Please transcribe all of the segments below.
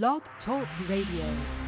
Blog Talk Radio.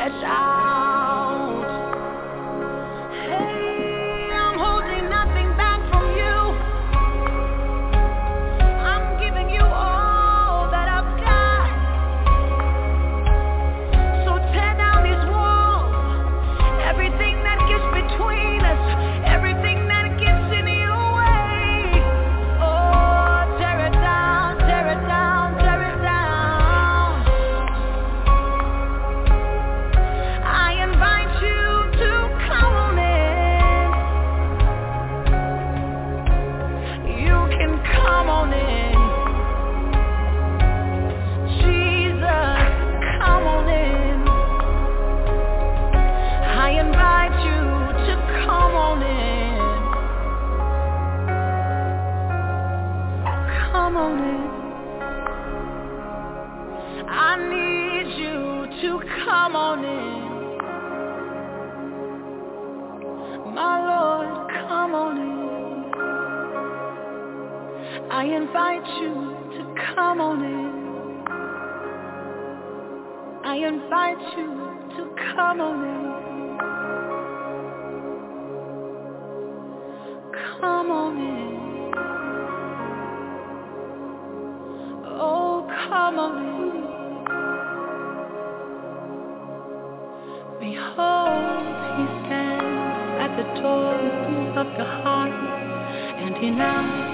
Stretch out. You to come on in. Come on in. Oh, come on in. Behold, he stands at the door of your heart and he knocks.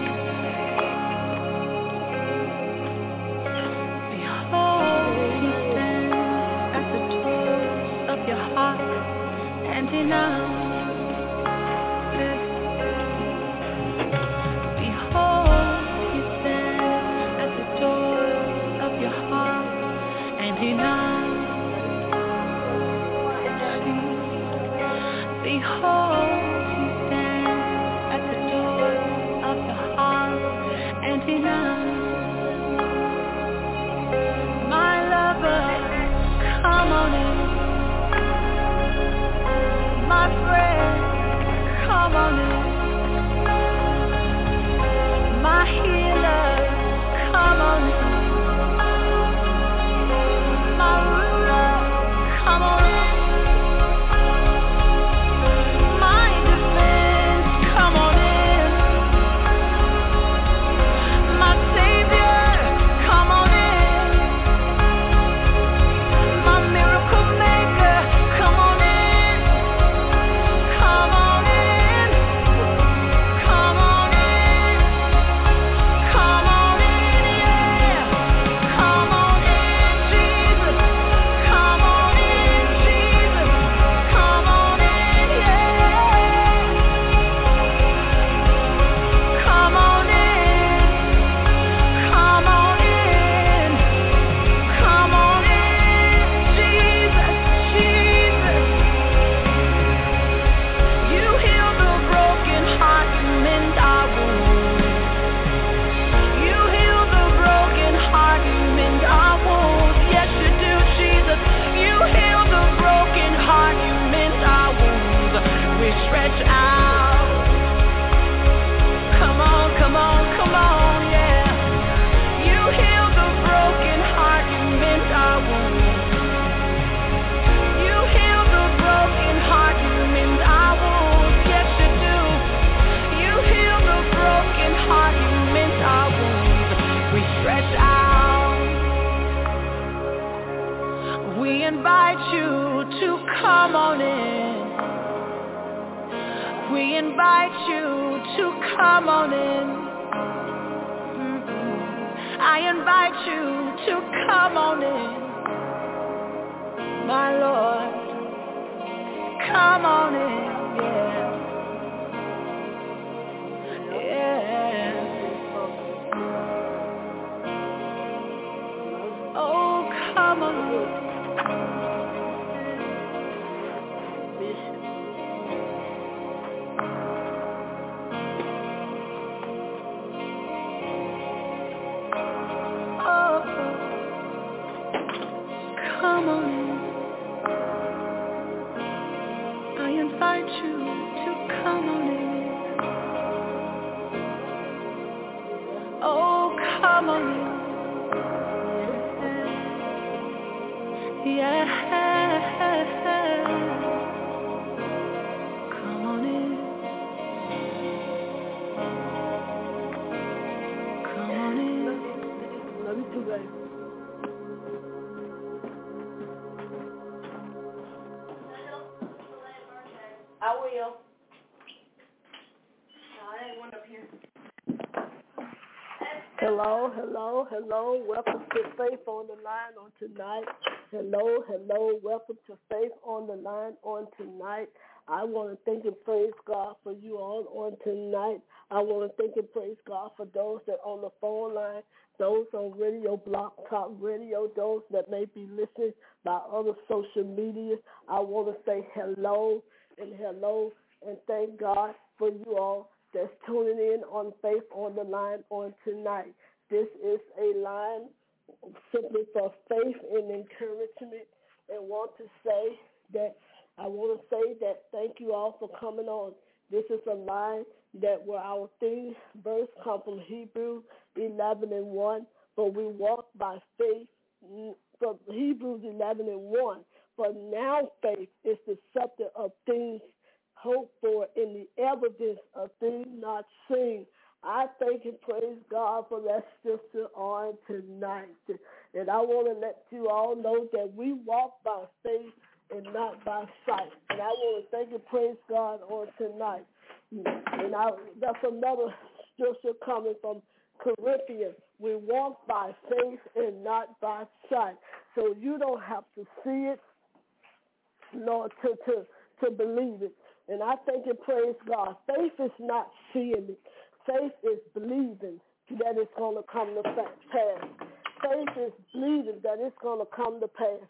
Lord. Hello, hello, hello. Welcome to Faith on the Line on tonight. Hello, hello. Welcome to Faith on the Line on tonight. I want to thank and praise God for you all on tonight. I want to thank and praise God for those that on the phone line, those on Radio Blog Talk Radio, those that may be listening by other social media. I want to say hello and hello and thank God for you all that's tuning in on Faith on the Line on tonight. This is a line simply for faith and encouragement and want to say that I want to say that thank you all for coming on. This is a line that where our theme verse come from Hebrew 11 and 1, but we walk by faith, from Hebrews 11 and 1. But now faith is the substance of things hoped for and the evidence of things not seen. I thank and praise God for that sister on tonight. And I want to let you all know that we walk by faith and not by sight. And I want to thank and praise God on tonight. And I, that's another scripture coming from Corinthians. We walk by faith and not by sight. So you don't have to see it nor to, to, to believe it. And I thank and praise God. Faith is not seeing it. Faith is believing that it's going to come to pass. Faith is believing that it's going to come to pass.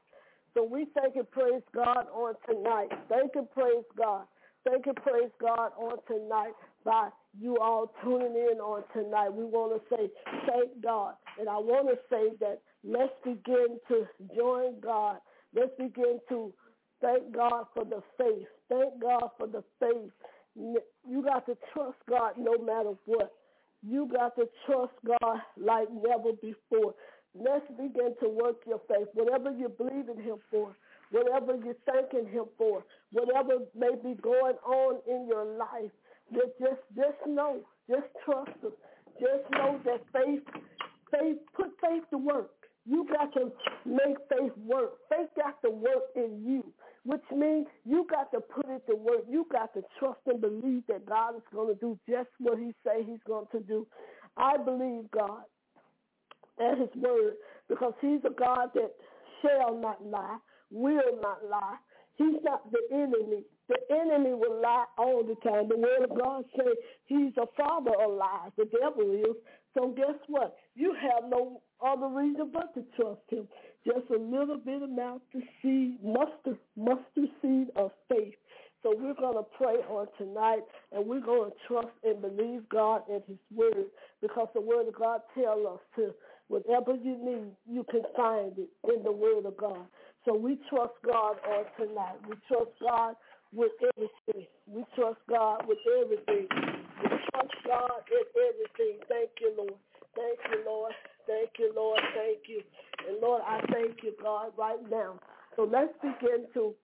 So we thank and praise God on tonight. Thank and praise God. Thank and praise God on tonight by you all tuning in on tonight. We want to say thank God. And I want to say that let's begin to join God. Let's begin to thank God for the faith. Thank God for the faith. You got to trust God no matter what. You got to trust God like never before. Let's begin to work your faith. Whatever you believe in him for, whatever you're thanking him for, whatever may be going on in your life, just just, just know, just trust him. Just know that faith, faith, put faith to work. You got to make faith work. Faith got to work in you, which means you got to put it to work. You got to trust and believe that God is going to do just what he say he's going to do. I believe God and his word because he's a God that shall not lie, will not lie. He's not the enemy. The enemy will lie all the time. The word of God says he's a father of lies. The devil is. So guess what? You have no other reason but to trust him. Just a little bit of to seed, mustard, mustard seed of faith. So we're going to pray on tonight, and we're going to trust and believe God and his word because the word of God tells us to Whatever you need, you can find it in the Word of God. So we trust God on tonight. We trust God with everything. We trust God with everything. We trust God in everything. Thank you, Lord. Thank you, Lord. Thank you, Lord. Thank you. And Lord, I thank you, God, right now. So let's begin to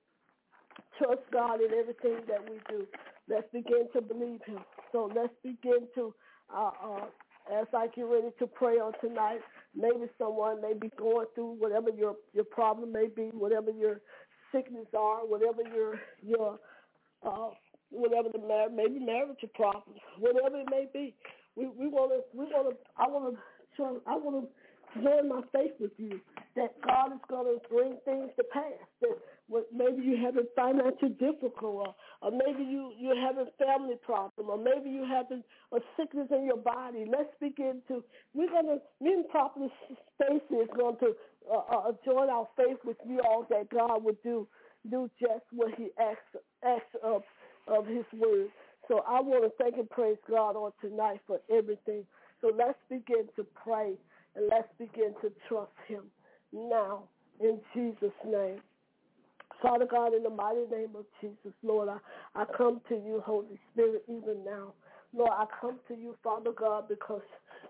trust God in everything that we do. Let's begin to believe him. So let's begin to uh, uh, as I get ready to pray on tonight, maybe someone may be going through whatever your your problem may be, whatever your sickness are, whatever your your uh, whatever the maybe marriage problems, whatever it may be. We we want to we want to I want to I want to join my faith with you that God is going to bring things to pass. That what maybe you having financial difficulty, or, or maybe you you're having family problem, or maybe you having a sickness in your body. Let's begin to. We're going to. Me and Prophet Stacy is going to uh, uh, join our faith with you all that God would do do just what He asks asks of of His word. So I want to thank and praise God on tonight for everything. So let's begin to pray and let's begin to trust Him now in Jesus' name. Father God, in the mighty name of Jesus, Lord, I, I come to you, Holy Spirit, even now. Lord, I come to you, Father God, because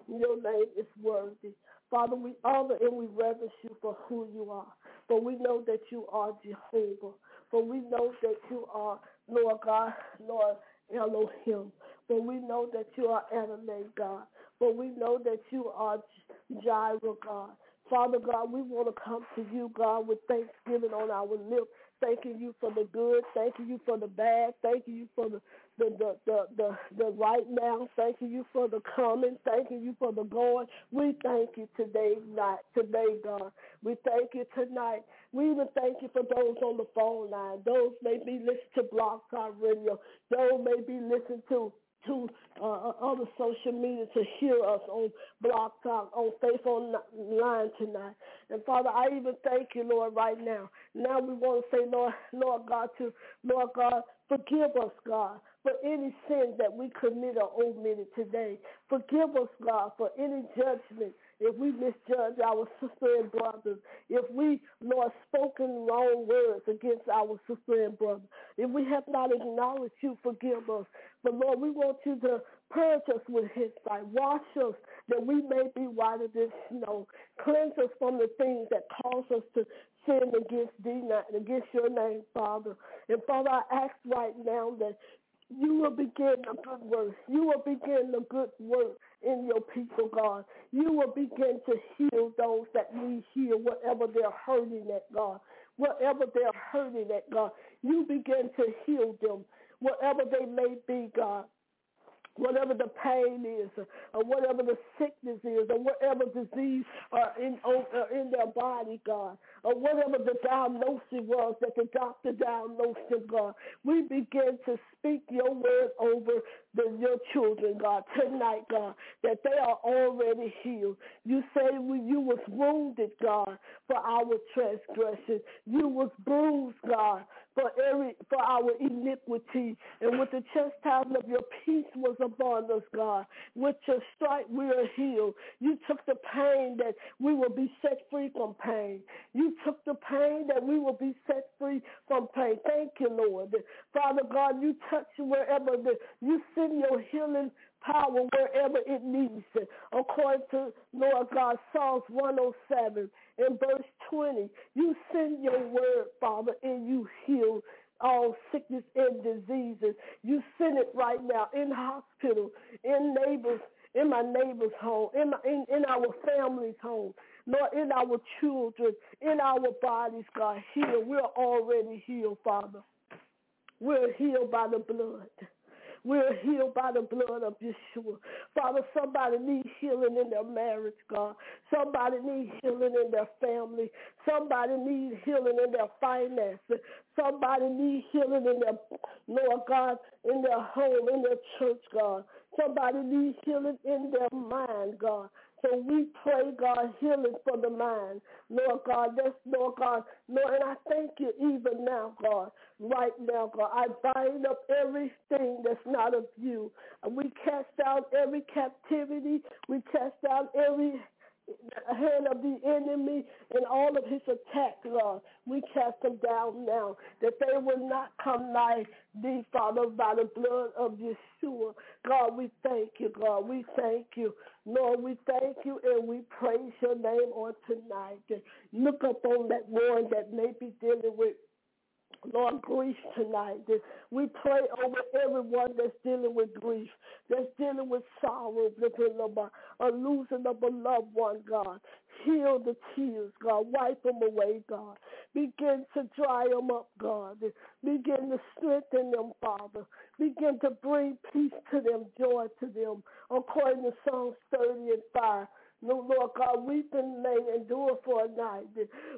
your name is worthy. Father, we honor and we reverence you for who you are. For we know that you are Jehovah. For we know that you are, Lord God, Lord Elohim. For we know that you are Adonai, God. For we know that you are Jireh, God. Father God, we want to come to you, God, with thanksgiving on our lips, thanking you for the good, thanking you for the bad, thanking you for the the the the the, the right now, thanking you for the coming, thanking you for the going. We thank you today, not today, God. We thank you tonight. We even thank you for those on the phone line. Those may be listening to Blog Talk Radio. Those may be listening to to uh, other social media to hear us on Blog Talk, on Faith Online tonight. And Father, I even thank you, Lord, right now. Now we want to say, Lord, Lord God, to Lord God, forgive us, God, for any sins that we committed or omitted today. Forgive us, God, for any judgment if we misjudge our sister and brothers, if we, Lord, spoken wrong words against our sister and brother, if we have not acknowledged you, forgive us. But Lord, we want you to purge us with his sight. Wash us that we may be whiter than snow. Cleanse us from the things that cause us to sin against thee, not against your name, Father. And Father, I ask right now that you will begin a good work. You will begin a good work in your people, God. You will begin to heal those that need heal, whatever they're hurting at, God. Whatever they're hurting at, God. You begin to heal them, whatever they may be, God whatever the pain is, or whatever the sickness is, or whatever disease are in, or uh, in their body, God, or whatever the diagnosis was that the doctor diagnosed them, God. We begin to speak your word over the, your children, God, tonight, God, that they are already healed. You say you was wounded, God, for our transgression. You was bruised, God, for every for our iniquity. And with the chastisement of your peace was upon us, God. With your stripe we are healed. You took the pain that we will be set free from pain. You took the pain that we will be set free from pain. Thank you, Lord. Father God, you touch wherever the, you send your healing power wherever it needs. It. According to Lord God, Psalms 107 in verse 20, you send your word, Father, and you heal all sickness and diseases. You send it right now in hospital, in neighbors, in my neighbor's home, in, my, in, in our family's home, Lord, in our children, in our bodies, God, heal. We're already healed, Father. We're healed by the blood. We're healed by the blood of Yeshua. Father, somebody needs healing in their marriage, God. Somebody needs healing in their family. Somebody needs healing in their finances. Somebody needs healing in their, Lord God, in their home, in their church, God. Somebody needs healing in their mind, God. So we pray, God, healing for the mind. Lord God, that's, Lord God, Lord, and I thank you even now, God, right now, God. I bind up everything that's not of you. And we cast out every captivity. We cast out every hand of the enemy and all of his attacks, Lord. We cast them down now, that they will not come nigh thee, Father, by the blood of Yeshua. God, we thank you, God. We thank you. Lord, we thank you and we praise your name on tonight. Look up on that one that may be dealing with Lord, grief tonight. We pray over everyone that's dealing with grief, that's dealing with sorrow, or losing of a loved one, God. Heal the tears, God. Wipe them away, God. Begin to dry them up, God. Begin to strengthen them, Father. Begin to bring peace to them, joy to them, according to Psalms 30 and 5. No, Lord God, weeping may endure for a night,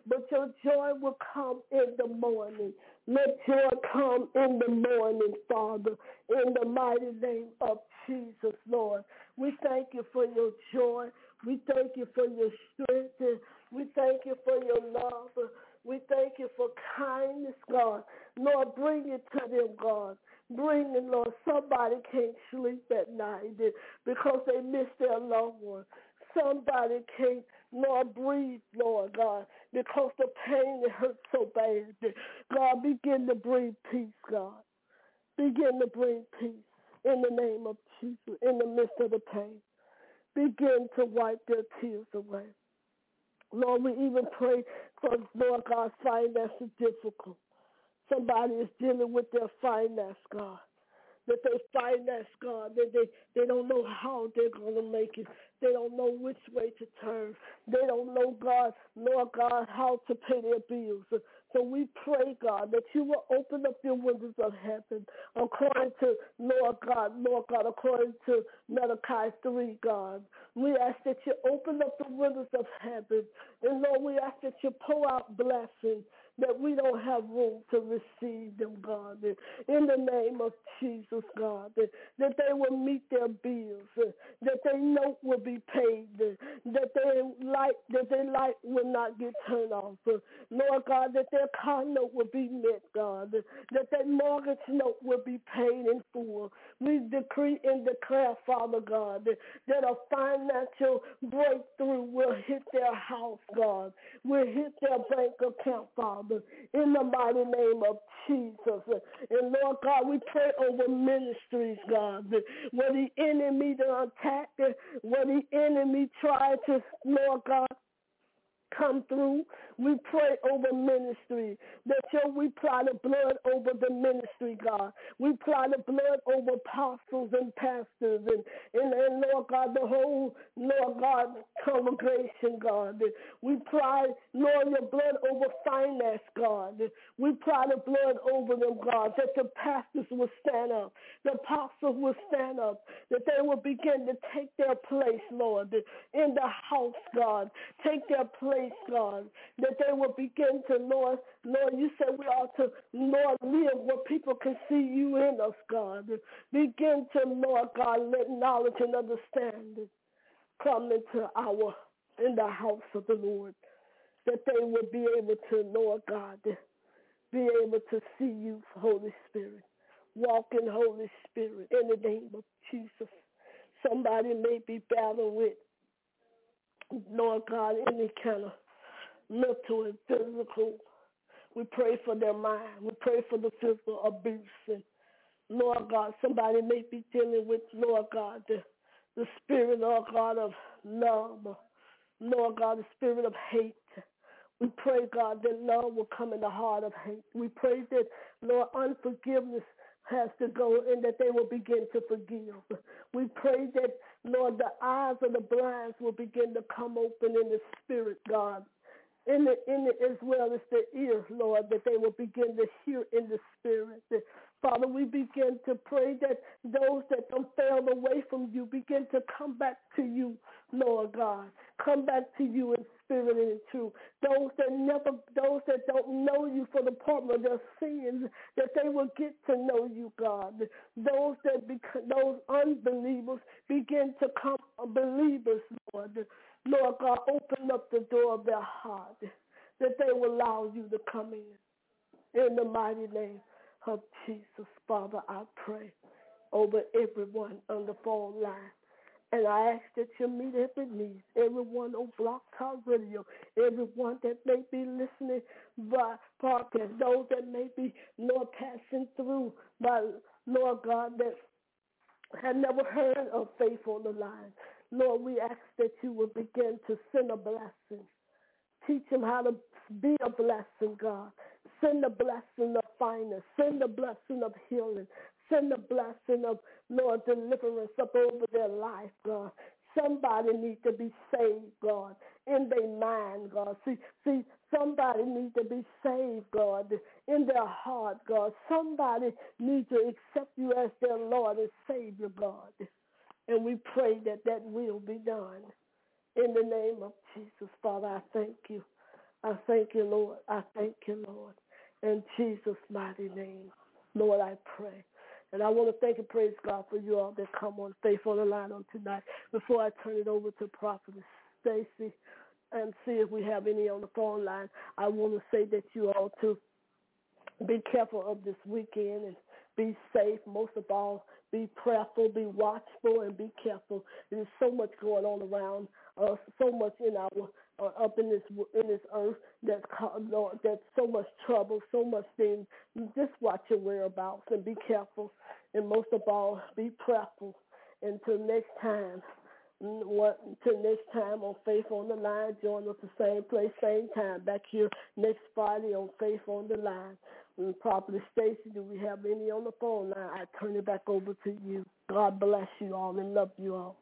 but your joy will come in the morning. Let joy come in the morning, Father, in the mighty name of Jesus, Lord. We thank you for your joy. We thank you for your strength. We thank you for your love. We thank you for kindness, God. Lord, bring it to them, God. Bring it, Lord. Somebody can't sleep at night because they miss their loved one. Somebody can't, Lord, breathe, Lord God, because the pain it hurts so bad. God, begin to bring peace, God. Begin to bring peace in the name of Jesus, in the midst of the pain. Begin to wipe their tears away. Lord, we even pray for, Lord God, finances difficult. Somebody is dealing with their finance, God that they finance, God, that they, they don't know how they're going to make it. They don't know which way to turn. They don't know, God, Lord God, how to pay their bills. So we pray, God, that you will open up your windows of heaven according to, Lord God, Lord God, according to Malachi 3, God. We ask that you open up the windows of heaven. And Lord, we ask that you pour out blessings that we don't have room to receive them, God. In the name of Jesus, God, that they will meet their bills, that their note will be paid, that their light, that their light will not get turned off. Lord God, that their car note will be met, God, that their mortgage note will be paid in full. We decree and declare, Father God, that a financial breakthrough will hit their house, God, will hit their bank account, Father, in the mighty name of Jesus. And Lord God, we pray over ministries, God, where the enemy to attack, where the enemy tried to, Lord God, come through. We pray over ministry that your we apply the blood over the ministry, God. We apply the blood over apostles and pastors and, and, and Lord God, the whole, Lord God, congregation, God. We apply, Lord, your blood over finance, God. We apply the blood over them, God, that the pastors will stand up, the apostles will stand up, that they will begin to take their place, Lord, in the house, God. Take their place, God, that they will begin to, Lord, Lord, you said we ought to, Lord, live where people can see you in us, God. Begin to, Lord God, let knowledge and understanding come into our, in the house of the Lord, that they will be able to, Lord God, be able to see you, Holy Spirit. Walk in Holy Spirit in the name of Jesus. Somebody may be battling with, Lord God, any kind of mental and physical. We pray for their mind. We pray for the physical abuse. And Lord God, somebody may be dealing with, Lord God, the, the spirit, Lord God, of love. Lord God, the spirit of hate. We pray, God, that love will come in the heart of hate. We pray that, Lord, unforgiveness has to go and that they will begin to forgive. We pray that, Lord, the eyes of the blinds will begin to come open in the spirit, God in the in the as well as the ear, Lord, that they will begin to hear in the spirit. That, Father, we begin to pray that those that don't fail away from you begin to come back to you, Lord God. Come back to you in spirit and in truth. Those that never, those that don't know you for the pardon of their sins, that they will get to know you, God. Those that, bec- those unbelievers begin to come believers, Lord. Lord God, open up the door of their heart that they will allow you to come in. In the mighty name of Jesus, Father, I pray over everyone on the phone line. And I ask that you meet every need, everyone on Blog Talk Radio, everyone that may be listening by podcast, those that may be, Lord, passing through by, Lord God, that have never heard of faith on the line. Lord, we ask that you will begin to send a blessing. Teach them how to be a blessing, God. Send a blessing of finance. Send a blessing of healing. Send a blessing of, Lord, deliverance up over their life, God. Somebody needs to be saved, God, in their mind, God. See, see, somebody needs to be saved, God, in their heart, God. Somebody needs to accept you as their Lord and Savior, God. And we pray that that will be done. In the name of Jesus, Father, I thank you. I thank you, Lord. I thank you, Lord. In Jesus' mighty name, Lord, I pray. And I want to thank and praise God for you all that come on Faith on the Line on tonight. Before I turn it over to Prophet Stacy and see if we have any on the phone line, I want to say that you all to be careful of this weekend and be safe. Most of all, be prayerful, be watchful, and be careful. There's so much going on around us, so much in our uh, up in this in this earth that's Lord, that's so much trouble, so much things. Just watch your whereabouts and be careful, and most of all, be prayerful. Until next time. What, until next time on Faith on the Line, join us the same place, same time, back here next Friday on Faith on the Line. Prophet Stacy, do we have any on the phone line? I turn it back over to you. God bless you all and love you all.